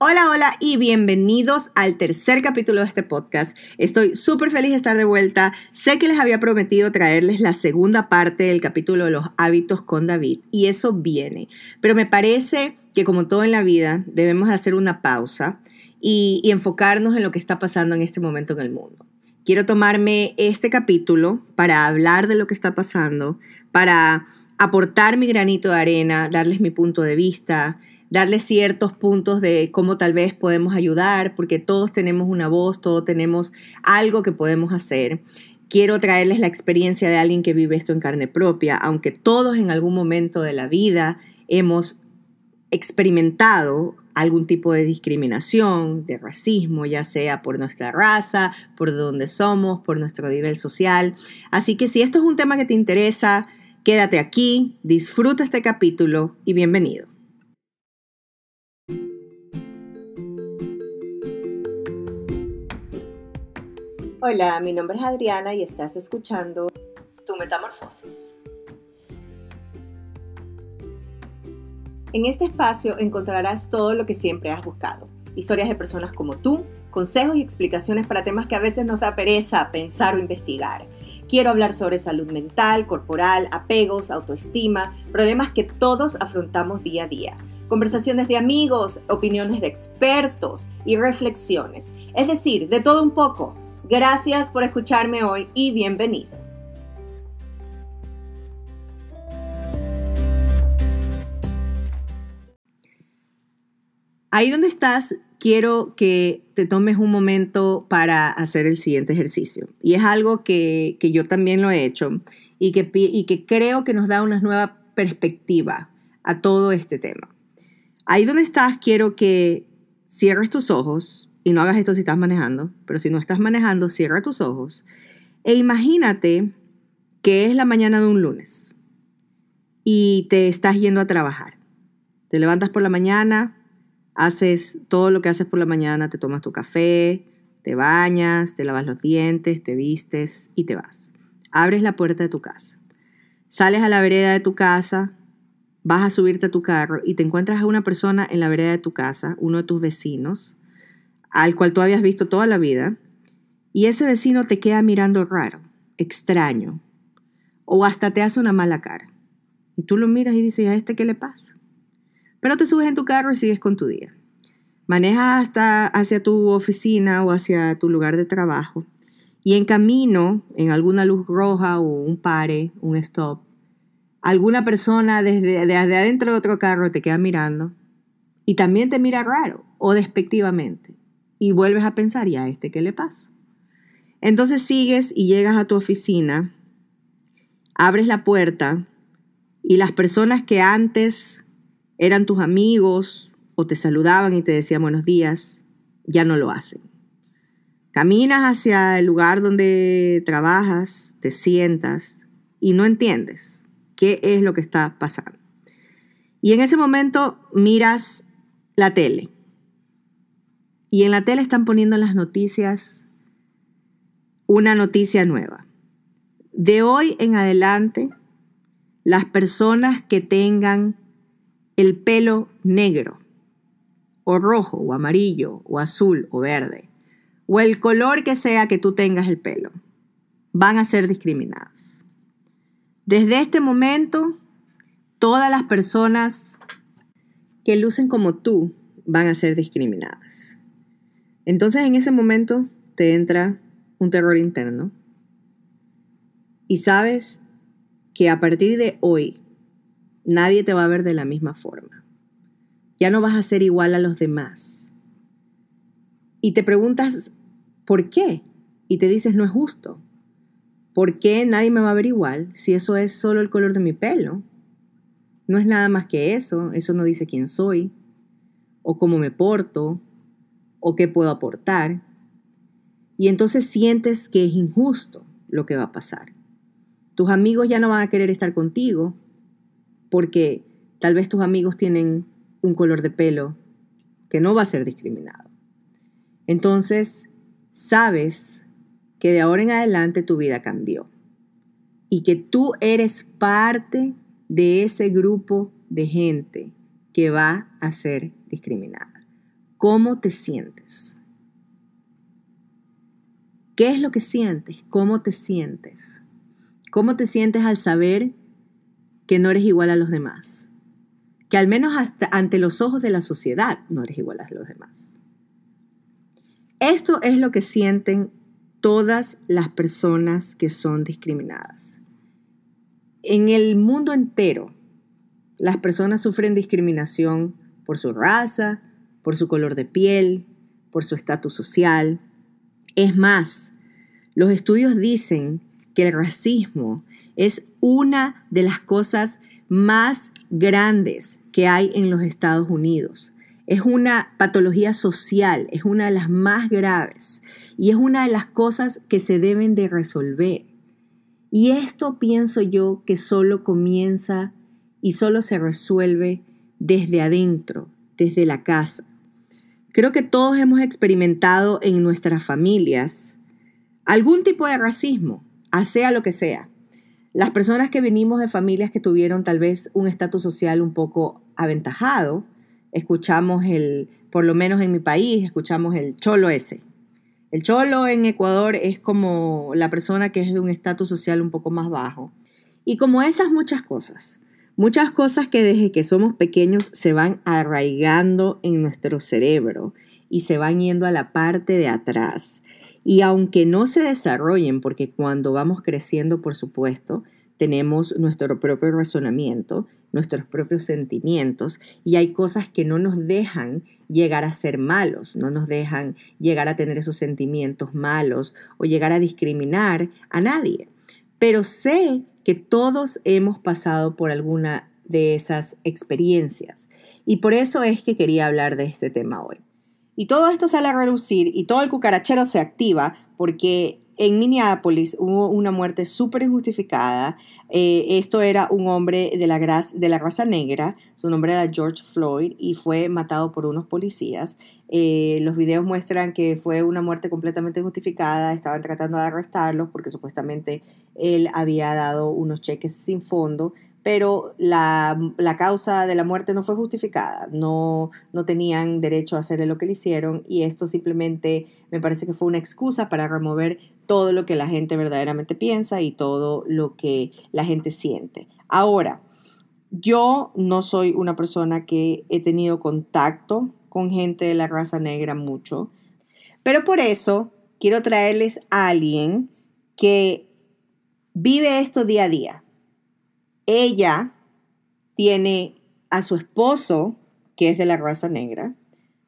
Hola, hola y bienvenidos al tercer capítulo de este podcast. Estoy súper feliz de estar de vuelta. Sé que les había prometido traerles la segunda parte del capítulo de los hábitos con David y eso viene. Pero me parece que como todo en la vida debemos hacer una pausa y, y enfocarnos en lo que está pasando en este momento en el mundo. Quiero tomarme este capítulo para hablar de lo que está pasando, para aportar mi granito de arena, darles mi punto de vista darle ciertos puntos de cómo tal vez podemos ayudar, porque todos tenemos una voz, todos tenemos algo que podemos hacer. Quiero traerles la experiencia de alguien que vive esto en carne propia, aunque todos en algún momento de la vida hemos experimentado algún tipo de discriminación, de racismo, ya sea por nuestra raza, por dónde somos, por nuestro nivel social. Así que si esto es un tema que te interesa, quédate aquí, disfruta este capítulo y bienvenido. Hola, mi nombre es Adriana y estás escuchando Tu Metamorfosis. En este espacio encontrarás todo lo que siempre has buscado. Historias de personas como tú, consejos y explicaciones para temas que a veces nos da pereza pensar o investigar. Quiero hablar sobre salud mental, corporal, apegos, autoestima, problemas que todos afrontamos día a día. Conversaciones de amigos, opiniones de expertos y reflexiones. Es decir, de todo un poco Gracias por escucharme hoy y bienvenido. Ahí donde estás, quiero que te tomes un momento para hacer el siguiente ejercicio. Y es algo que, yo también lo he hecho y que, y que creo que nos da una nueva perspectiva a todo este tema. Ahí donde estás, quiero que cierres tus ojos y no hagas esto si estás manejando, pero si no estás manejando, cierra tus ojos e imagínate que es la mañana de un lunes y te estás yendo a trabajar. Te levantas por la mañana, haces todo lo que haces por la mañana, te tomas tu café, te bañas, te lavas los dientes, te vistes y te vas. Abres la puerta de tu casa. Sales a la vereda de tu casa, vas a subirte a tu carro y te encuentras a una persona en la vereda de tu casa, uno de tus vecinos, al cual tú habías visto toda la vida, y ese vecino te queda mirando raro, extraño, o hasta te hace una mala cara. Y tú lo miras y dices, ¿a este qué le pasa? Pero te subes en tu carro y sigues con tu día. Manejas hasta hacia tu oficina o hacia tu lugar de trabajo. Y en camino, en alguna luz roja o un pare, un stop, alguna persona desde, desde adentro de otro carro te queda mirando y también te mira raro o despectivamente y vuelves a pensar, ¿y a este qué le pasa? Entonces sigues y llegas a tu oficina, abres la puerta y las personas que antes eran tus amigos o te saludaban y te decían buenos días, ya no lo hacen. Caminas hacia el lugar donde trabajas, te sientas y no entiendes qué es lo que está pasando. Y en ese momento miras la tele y en la tele están poniendo en las noticias una noticia nueva. De hoy en adelante, las personas que tengan el pelo negro, o rojo, o amarillo, o azul, o verde, o el color que sea que tú tengas el pelo, van a ser discriminadas. Desde este momento, todas las personas que lucen como tú van a ser discriminadas. Entonces en ese momento te entra un terror interno y sabes que a partir de hoy nadie te va a ver de la misma forma. Ya no vas a ser igual a los demás. Y te preguntas, ¿por qué? Y te dices, no es justo. ¿Por qué nadie me va a ver igual si eso es solo el color de mi pelo? No es nada más que eso, eso no dice quién soy, o cómo me porto, o qué puedo aportar. Y entonces sientes que es injusto lo que va a pasar. Tus amigos ya no van a querer estar contigo porque tal vez tus amigos tienen un color de pelo que no va a ser discriminado. Entonces, sabes que de ahora en adelante tu vida cambió y que tú eres parte de ese grupo de gente que va a ser discriminada ¿Cómo te sientes? ¿Qué es lo que sientes? ¿Cómo te sientes? ¿Cómo te sientes al saber que no eres igual a los demás? Que al menos hasta ante los ojos de la sociedad no eres igual a los demás. Esto es lo que sienten todas las personas que son discriminadas. En el mundo entero, las personas sufren discriminación por su raza, por su color de piel, por su estatus social. Es más, los estudios dicen que el racismo es una de las cosas más grandes que hay en los Estados Unidos. Es una patología social, es una de las más graves y es una de las cosas que se deben de resolver. Y esto pienso yo que solo comienza y solo se resuelve desde adentro, desde la casa. Creo que todos hemos experimentado en nuestras familias algún tipo de racismo, sea lo que sea. Las personas que venimos de familias que tuvieron tal vez un estatus social un poco aventajado, escuchamos el, por lo menos en mi país, escuchamos el cholo ese. El cholo en Ecuador es como la persona que es de un estatus social un poco más bajo. Y como esas muchas cosas, muchas cosas que desde que somos pequeños se van arraigando en nuestro cerebro y se van yendo a la parte de atrás. Y aunque no se desarrollen, porque cuando vamos creciendo, por supuesto, tenemos nuestro propio razonamiento, nuestros propios sentimientos y hay cosas que no nos dejan llegar a ser malos, no nos dejan llegar a tener esos sentimientos malos o llegar a discriminar a nadie. Pero sé que todos hemos pasado por alguna de esas experiencias y por eso es que quería hablar de este tema hoy. Y todo esto sale a relucir y todo el cucarachero se activa porque en Minneapolis hubo una muerte súper injustificada. Eh, esto era un hombre de la, de la raza negra, su nombre era George Floyd y fue matado por unos policías. Eh, los videos muestran que fue una muerte completamente injustificada, estaban tratando de arrestarlo porque supuestamente él había dado unos cheques sin fondo pero la, causa de la muerte no fue justificada, no, no tenían derecho a hacer lo que le hicieron y esto simplemente me parece que fue una excusa para remover todo lo que la gente verdaderamente piensa y todo lo que la gente siente. Ahora, yo no soy una persona que he tenido contacto con gente de la raza negra mucho, pero por eso quiero traerles a alguien que vive esto día a día. Ella tiene a su esposo, que es de la raza negra,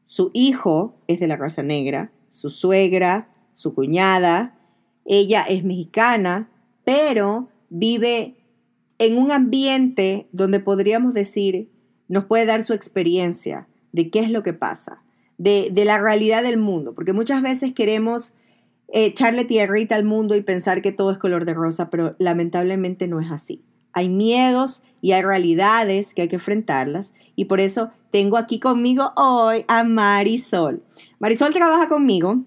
su hijo es de la raza negra, su suegra, su cuñada, ella es mexicana, pero vive en un ambiente donde podríamos decir, nos puede dar su experiencia de qué es lo que pasa, de, la realidad del mundo, porque muchas veces queremos echarle tierrita al mundo y pensar que todo es color de rosa, pero lamentablemente no es así hay miedos y hay realidades que hay que enfrentarlas. Y por eso tengo aquí conmigo hoy a Marisol. Marisol trabaja conmigo.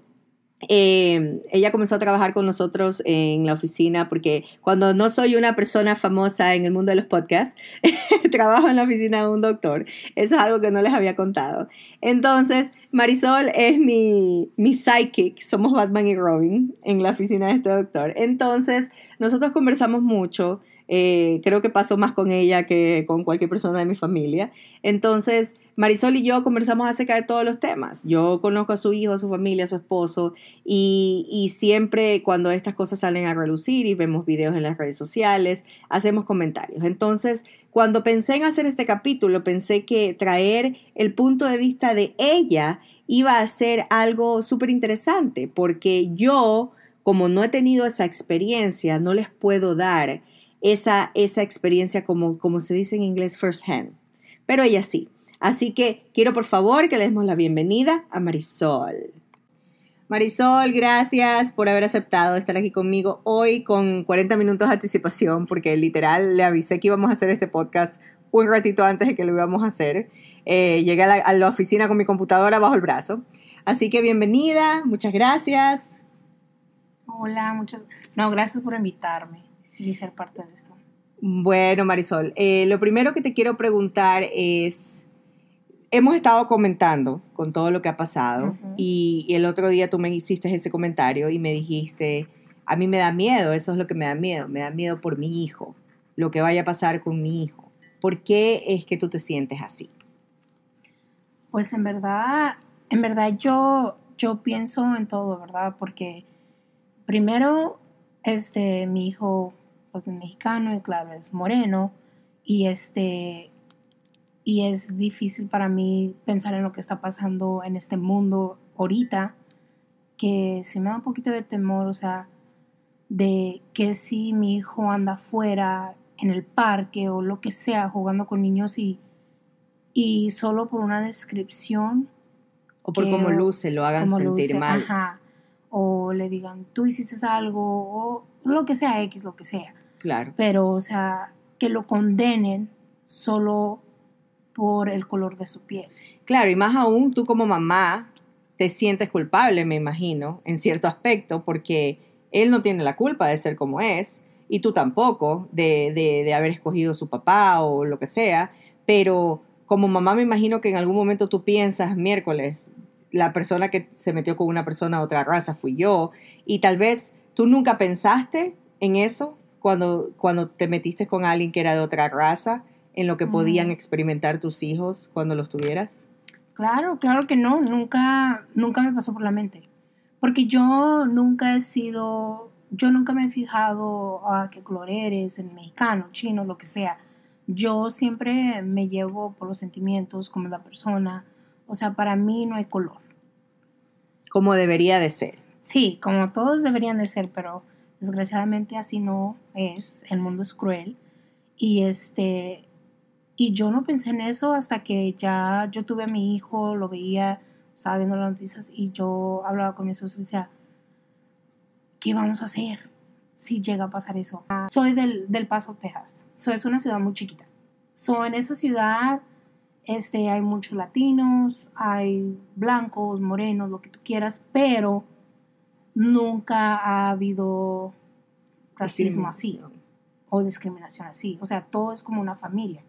Eh, ella comenzó a trabajar con nosotros en la oficina porque cuando no soy una persona famosa en el mundo de los podcasts, trabajo en la oficina de un doctor. Eso es algo que no les había contado. Entonces, Marisol es mi, mi psychic, somos Batman y Robin en la oficina de este doctor. Entonces, nosotros conversamos mucho eh, creo que pasó más con ella que con cualquier persona de mi familia. Entonces, Marisol y yo conversamos acerca de todos los temas. Yo conozco a su hijo, a su familia, a su esposo y, y siempre cuando estas cosas salen a relucir y vemos videos en las redes sociales, hacemos comentarios. Entonces, cuando pensé en hacer este capítulo, pensé que traer el punto de vista de ella iba a ser algo súper interesante porque yo, como no he tenido esa experiencia, no les puedo dar esa, esa experiencia como, como se dice en inglés first hand. Pero ella sí. Así que quiero por favor que le demos la bienvenida a Marisol. Marisol, gracias por haber aceptado estar aquí conmigo hoy con 40 minutos de anticipación, porque literal le avisé que íbamos a hacer este podcast un ratito antes de que lo íbamos a hacer. Eh, llegué a la, a la, oficina con mi computadora bajo el brazo. Así que bienvenida, muchas gracias. Hola, muchas. No, gracias por invitarme y ser parte de esto? Bueno, Marisol, eh, lo primero que te quiero preguntar es, hemos estado comentando con todo lo que ha pasado y, el otro día tú me hiciste ese comentario y me dijiste, a mí me da miedo, eso es lo que me da miedo, me da miedo por mi hijo, lo que vaya a pasar con mi hijo. ¿Por qué es que tú te sientes así? Pues en verdad, en verdad yo, yo pienso en todo, ¿verdad? Porque primero, este, mi hijo, pues es mexicano y claro, es moreno y este, y es difícil para mí pensar en lo que está pasando en este mundo ahorita, que se me da un poquito de temor, o sea, de que si mi hijo anda afuera en el parque o lo que sea jugando con niños y, y solo por una descripción o por cómo luce lo hagan sentir mal. o le digan tú hiciste algo o lo que sea X lo que sea claro. Pero o sea que lo condenen solo por el color de su piel. Claro, y más aún tú como mamá te sientes culpable, me imagino, en cierto aspecto, porque él no tiene la culpa de ser como es, y tú tampoco, de, de, haber escogido su papá o lo que sea, pero como mamá me imagino que en algún momento tú piensas, miércoles, la persona que se metió con una persona de otra raza fui yo, y tal vez tú nunca pensaste en eso cuando, cuando te metiste con alguien que era de otra raza en lo que podían experimentar tus hijos cuando los tuvieras? Claro, claro que no, nunca, nunca me pasó por la mente. Porque yo nunca he sido, yo nunca me he fijado a qué color eres, en mexicano, chino, lo que sea. Yo siempre me llevo por los sentimientos, como la persona. O sea, para mí no hay color. Como debería de ser. Sí, como todos deberían de ser, pero desgraciadamente así no es. El mundo es cruel. Y este, y yo no pensé en eso hasta que ya yo tuve a mi hijo, lo veía, estaba viendo las noticias y yo hablaba con mi esposo y decía, ¿qué vamos a hacer si llega a pasar eso? Soy del, del Paso, Texas. Soy es una ciudad muy chiquita. So, en esa ciudad este, hay muchos latinos, hay blancos, morenos, lo que tú quieras, pero nunca ha habido racismo así o discriminación así. O sea, todo es como una familia.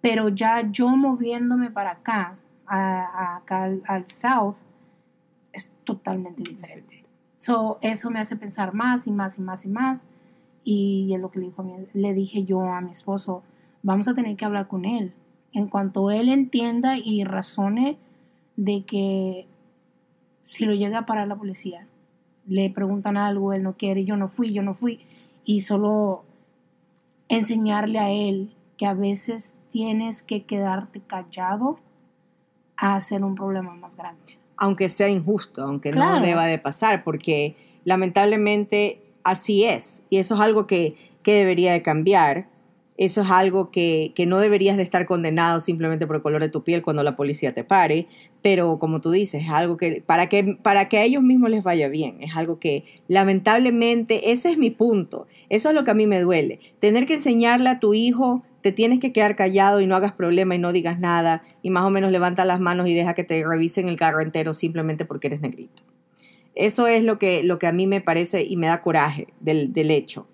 Pero ya yo moviéndome para acá, acá al, south, es totalmente diferente. So, eso me hace pensar más y más y más y más. Y es lo que le, dijo le dije yo a mi esposo, vamos a tener que hablar con él. En cuanto él entienda y razone de que si lo llega a parar la policía, le preguntan algo, él no quiere, yo no fui, yo no fui, y solo enseñarle a él que a veces tienes que quedarte callado a hacer un problema más grande. Aunque sea injusto, aunque no deba de pasar, porque lamentablemente así es. Y eso es algo que, que debería de cambiar. Eso es algo que, que, no deberías de estar condenado simplemente por el color de tu piel cuando la policía te pare, pero como tú dices, es algo que para, que para que a ellos mismos les vaya bien, es algo que lamentablemente, ese es mi punto, eso es lo que a mí me duele, tener que enseñarle a tu hijo te tienes que quedar callado y no hagas problema y no digas nada y más o menos levanta las manos y deja que te revisen el carro entero simplemente porque eres negrito. Eso es lo que, lo que a mí me parece y me da coraje del, hecho.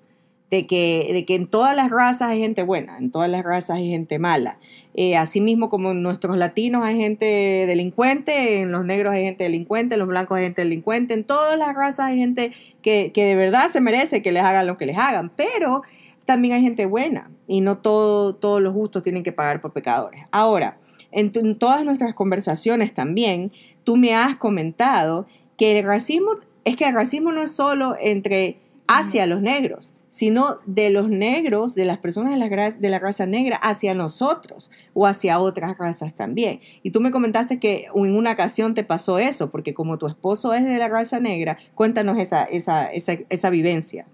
De que, de que, en todas las razas hay gente buena, en todas las razas hay gente mala. Eh, asimismo como en nuestros latinos hay gente delincuente, en los negros hay gente delincuente, en los blancos hay gente delincuente, en todas las razas hay gente que, que de verdad se merece que les hagan lo que les hagan. Pero también hay gente buena y no todo, todos los gustos tienen que pagar por pecadores. Ahora, en, todas nuestras conversaciones también, tú me has comentado que el racismo, es que el racismo no es solo entre hacia los negros, sino de los negros, de las personas de la, de la raza negra, hacia nosotros o hacia otras razas también. Y tú me comentaste que en una ocasión te pasó eso, porque como tu esposo es de la raza negra, cuéntanos esa, esa, esa, esa vivencia.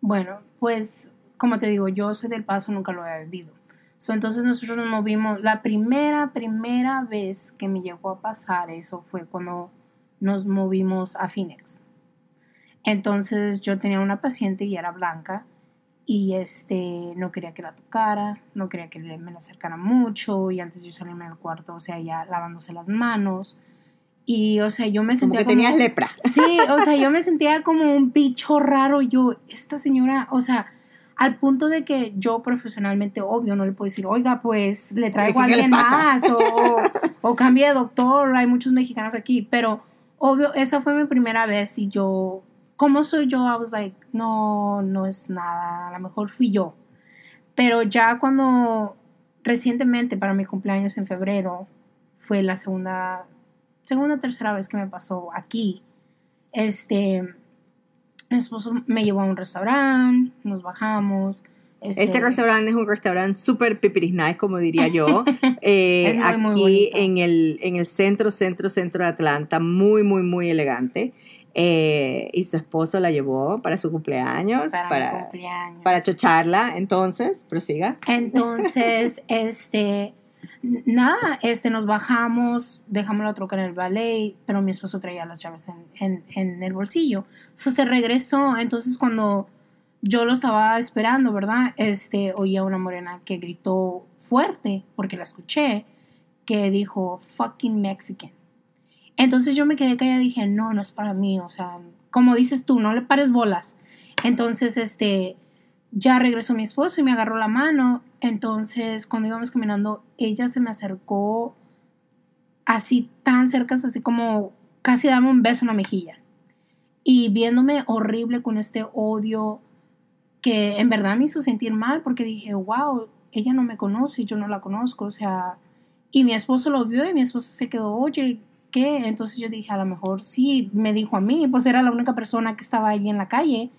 Bueno, pues como te digo, yo soy del paso, nunca lo he vivido. entonces nosotros nos movimos, la primera, primera vez que me llegó a pasar eso fue cuando nos movimos a Phoenix. Entonces yo tenía una paciente y era blanca y este no quería que la tocara, no quería que me la acercara mucho y antes yo salirme del cuarto, o sea, ya lavándose las manos. Y, o sea, yo me sentía. Como que tenías lepra. Sí, o sea, yo me sentía como un bicho raro. Yo, esta señora, o sea, al punto de que yo profesionalmente, obvio, no le puedo decir, oiga, pues le traigo a ¿Qué le alguien más o, o, o cambie de doctor, hay muchos mexicanos aquí, pero obvio, esa fue mi primera vez y yo, ¿cómo soy yo? I was like, no, no es nada, a lo mejor fui yo. Pero ya cuando recientemente para mi cumpleaños en febrero fue la segunda, segunda o tercera vez que me pasó aquí, este, mi esposo me llevó a un restaurante, nos bajamos. Este restaurante es un restaurante súper pipiris nice, como diría yo. Eh, Es muy, aquí muy en el, en el centro, centro, centro de Atlanta, muy, muy, muy elegante. Eh, y su esposo la llevó para su cumpleaños, para, para, mi cumpleaños. para chocharla. Entonces, prosiga. Entonces, este, nada, este, nos bajamos, dejamos la troca en el ballet, pero mi esposo traía las llaves en, en, en el bolsillo. So, se regresó, entonces cuando yo lo estaba esperando, ¿verdad? Este, oía una morena que gritó fuerte, porque la escuché, que dijo, fucking Mexican. Entonces yo me quedé callada y dije, no, no es para mí, o sea, como dices tú, no le pares bolas. Entonces, este, ya regresó mi esposo y me agarró la mano. Entonces, cuando íbamos caminando, ella se me acercó así tan cerca, así como casi dame un beso en la mejilla. Y viéndome horrible con este odio que en verdad me hizo sentir mal porque dije, wow, ella no me conoce, yo no la conozco, o sea, y mi esposo lo vio y mi esposo se quedó, oye, ¿qué? Entonces yo dije, a lo mejor sí, me dijo a mí, pues era la única persona que estaba ahí en la calle.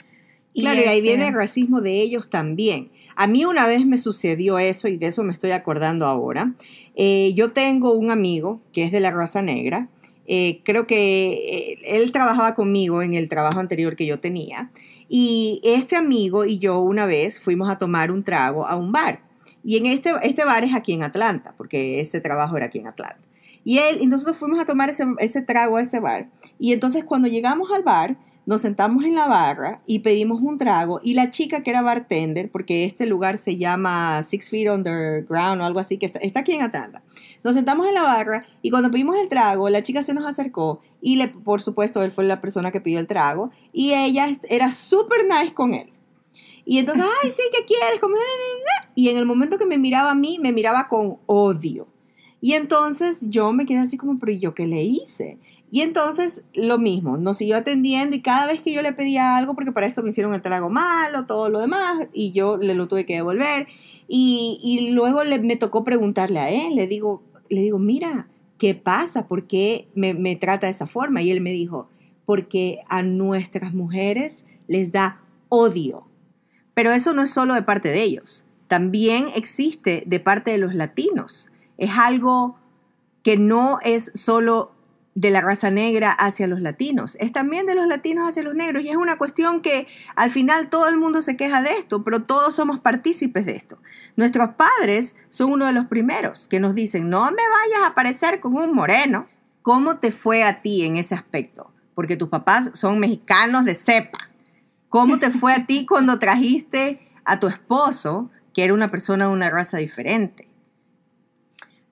Claro, y ahí este, viene el racismo de ellos también. A mí una vez me sucedió eso y de eso me estoy acordando ahora. Eh, yo tengo un amigo que es de la raza negra. Eh, creo que eh, él trabajaba conmigo en el trabajo anterior que yo tenía. Y este amigo y yo una vez fuimos a tomar un trago a un bar. Y en este, este bar es aquí en Atlanta, porque ese trabajo era aquí en Atlanta. Y él, entonces fuimos a tomar ese, ese trago a ese bar. Y entonces cuando llegamos al bar, nos sentamos en la barra y pedimos un trago y la chica que era bartender, porque este lugar se llama Six Feet Underground o algo así, que está, está aquí en Atlanta, nos sentamos en la barra y cuando pedimos el trago, la chica se nos acercó y le, por supuesto, él fue la persona que pidió el trago y ella era súper nice con él. Y entonces, ay, sí, ¿qué quieres? Como, Y en el momento que me miraba a mí, me miraba con odio. Y entonces yo me quedé así como, pero ¿y yo qué le hice? Y entonces lo mismo, nos siguió atendiendo y cada vez que yo le pedía algo, porque para esto me hicieron el trago malo, todo lo demás, y yo le lo tuve que devolver. Y, y luego le, me tocó preguntarle a él, le digo, le digo, mira, ¿qué pasa? ¿Por qué me, me trata de esa forma? Y él me dijo, porque a nuestras mujeres les da odio. Pero eso no es solo de parte de ellos, también existe de parte de los latinos. Es algo que no es solo de la raza negra hacia los latinos, es también de los latinos hacia los negros y es una cuestión que al final todo el mundo se queja de esto, pero todos somos partícipes de esto. Nuestros padres son uno de los primeros que nos dicen, no me vayas a parecer con un moreno. ¿Cómo te fue a ti en ese aspecto? Porque tus papás son mexicanos de cepa. ¿Cómo te fue a ti cuando trajiste a tu esposo, que era una persona de una raza diferente?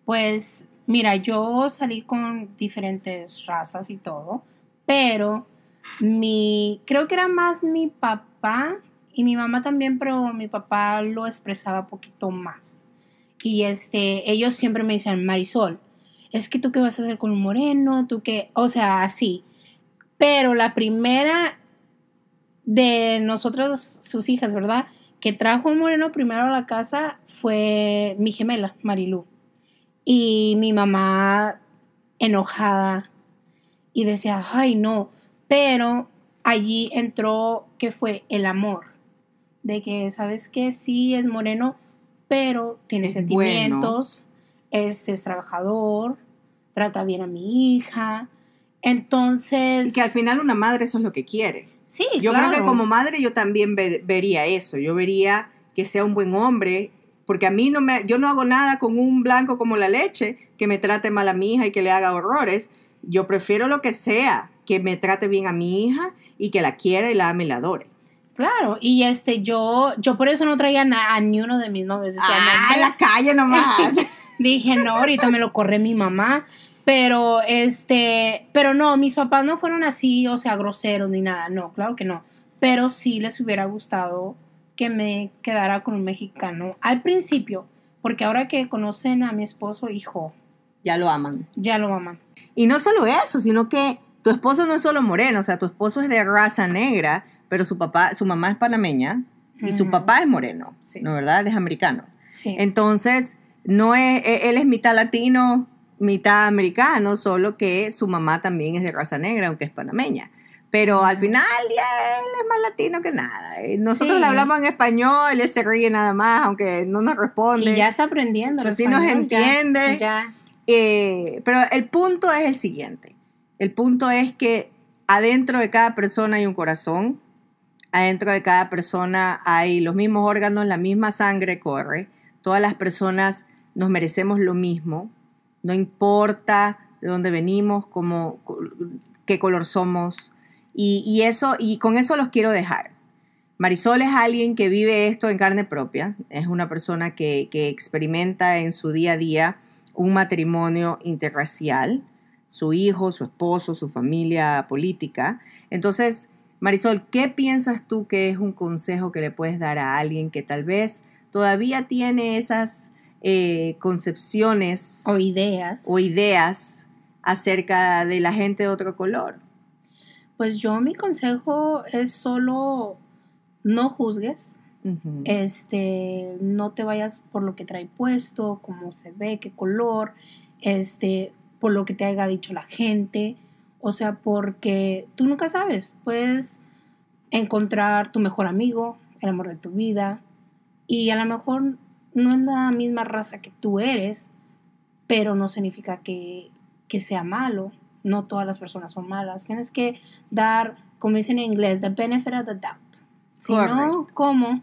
Pues mira, yo salí con diferentes razas y todo, pero mi, creo que era más mi papá y mi mamá también, pero mi papá lo expresaba poquito más. Y este, ellos siempre me decían, Marisol, es que tú qué vas a hacer con un moreno, tú qué, o sea, así. Pero la primera de nosotras, sus hijas, ¿verdad? Que trajo un moreno primero a la casa fue mi gemela, Marilú. Y mi mamá enojada y decía, ay no, pero allí entró que fue el amor, de que, ¿sabes qué? Sí, es moreno, pero tiene Es sentimientos, es, es trabajador, trata bien a mi hija. Entonces, Y que al final una madre eso es lo que quiere. sí, Yo claro. creo que como madre yo también ve- vería eso. Yo vería que sea un buen hombre, porque a mí no me, yo no hago nada con un blanco como la leche que me trate mal a mi hija y que le haga horrores. Yo prefiero lo que sea, que me trate bien a mi hija y que la quiera y la ame y la adore. Claro, y este, yo, yo por eso no traía na- a ni uno de mis novios. Decía, Ah, "No, la calle nomás. Dije, no, ahorita me lo corre mi mamá. Pero, este, pero no, mis papás no fueron así, o sea, groseros ni nada. No, claro que no. Pero sí les hubiera gustado que me quedara con un mexicano al principio, porque ahora que conocen a mi esposo, hijo, Ya lo aman. ya lo aman. Y no solo eso, sino que tu esposo no es solo moreno, o sea, tu esposo es de raza negra, pero su papá, su mamá es panameña y su papá es moreno, Sí. ¿no verdad? Es americano. Sí. Entonces, no es, e- él es mitad latino, mitad americano, solo que su mamá también es de raza negra, aunque es panameña. Pero al final ya él es más latino que nada. Eh, Nosotros Sí. le hablamos en español, él se ríe nada más, aunque no nos responde. y ya está aprendiendo. Pues sí nos español, ya- entiende. Ya, Eh, pero el punto es el siguiente. El punto es que adentro de cada persona hay un corazón, adentro de cada persona hay los mismos órganos, la misma sangre corre. Todas las personas nos merecemos lo mismo. No importa de dónde venimos, cómo, qué color somos. Y, y eso, y con eso los quiero dejar. Marisol es alguien que vive esto en carne propia. Es una persona que, que experimenta en su día a día un matrimonio interracial, su hijo, su esposo, su familia política. Entonces, Marisol, ¿qué piensas tú que es un consejo que le puedes dar a alguien que tal vez todavía tiene esas eh, concepciones o ideas. o ideas acerca de la gente de otro color? Pues yo mi consejo es solo no juzgues, este, no te vayas por lo que trae puesto, cómo se ve, qué color, este, por lo que te haya dicho la gente, o sea, porque tú nunca sabes, puedes encontrar tu mejor amigo, el amor de tu vida, y a lo mejor no es la misma raza que tú eres, pero no significa que, que sea malo, no todas las personas son malas, tienes que dar, como dicen en inglés, the benefit of the doubt. Si no. ¿cómo?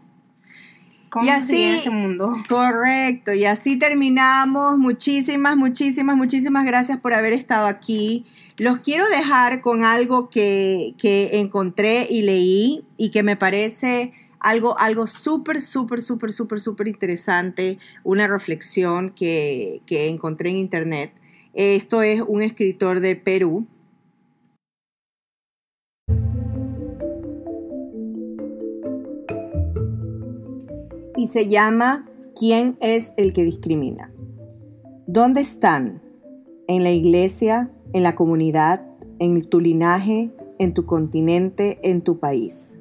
¿Cómo Y así- ese mundo? Correcto, y así terminamos. Muchísimas, muchísimas, muchísimas gracias por haber estado aquí. Los quiero dejar con algo que, que encontré y leí y que me parece algo, algo súper, súper, súper, súper, súper interesante, una reflexión que, que encontré en internet. Esto es un escritor de Perú. y se llama ¿Quién es el que discrimina? ¿Dónde están? ¿En la iglesia? ¿En la comunidad? ¿En tu linaje? ¿En tu continente? ¿En tu país?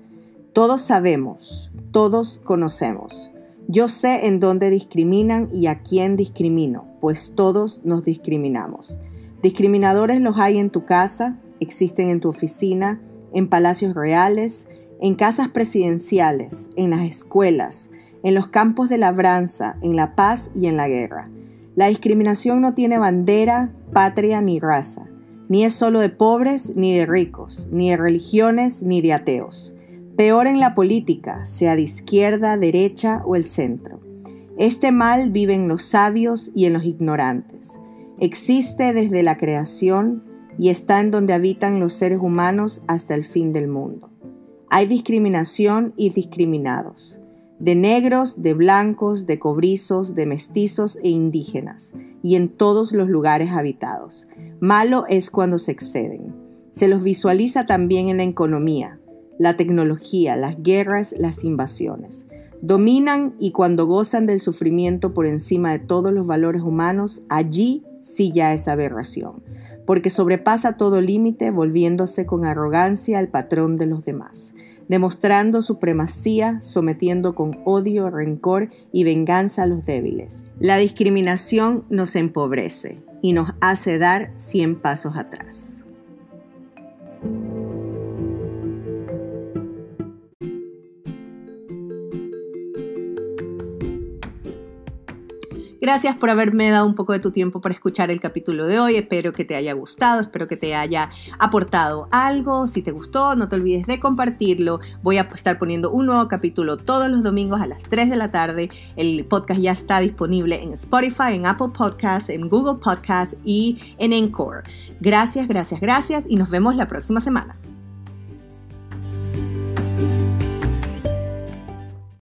Todos sabemos, todos conocemos. Yo sé en dónde discriminan y a quién discrimino, pues todos nos discriminamos. Discriminadores los hay en tu casa, existen en tu oficina, en palacios reales, en casas presidenciales, en las escuelas, en los campos de labranza, en la paz y en la guerra. La discriminación no tiene bandera, patria ni raza, ni es solo de pobres ni de ricos, ni de religiones ni de ateos. Peor en la política, sea de izquierda, derecha o el centro. Este mal vive en los sabios y en los ignorantes. Existe desde la creación y está en donde habitan los seres humanos hasta el fin del mundo. Hay discriminación y discriminados de negros, de blancos, de cobrizos, de mestizos e indígenas, y en todos los lugares habitados. Malo es cuando se exceden. Se los visualiza también en la economía, la tecnología, las guerras, las invasiones. Dominan y cuando gozan del sufrimiento por encima de todos los valores humanos, allí sí ya es aberración, porque sobrepasa todo límite volviéndose con arrogancia al patrón de los demás demostrando supremacía, sometiendo con odio, rencor y venganza a los débiles. La discriminación nos empobrece y nos hace dar 100 pasos atrás. Gracias por haberme dado un poco de tu tiempo para escuchar el capítulo de hoy. Espero que te haya gustado, espero que te haya aportado algo. Si te gustó, no te olvides de compartirlo. Voy a estar poniendo un nuevo capítulo todos los domingos a las 3 de la tarde. El podcast ya está disponible en Spotify, en Apple Podcasts, en Google Podcasts y en Encore. Gracias, gracias, gracias y nos vemos la próxima semana.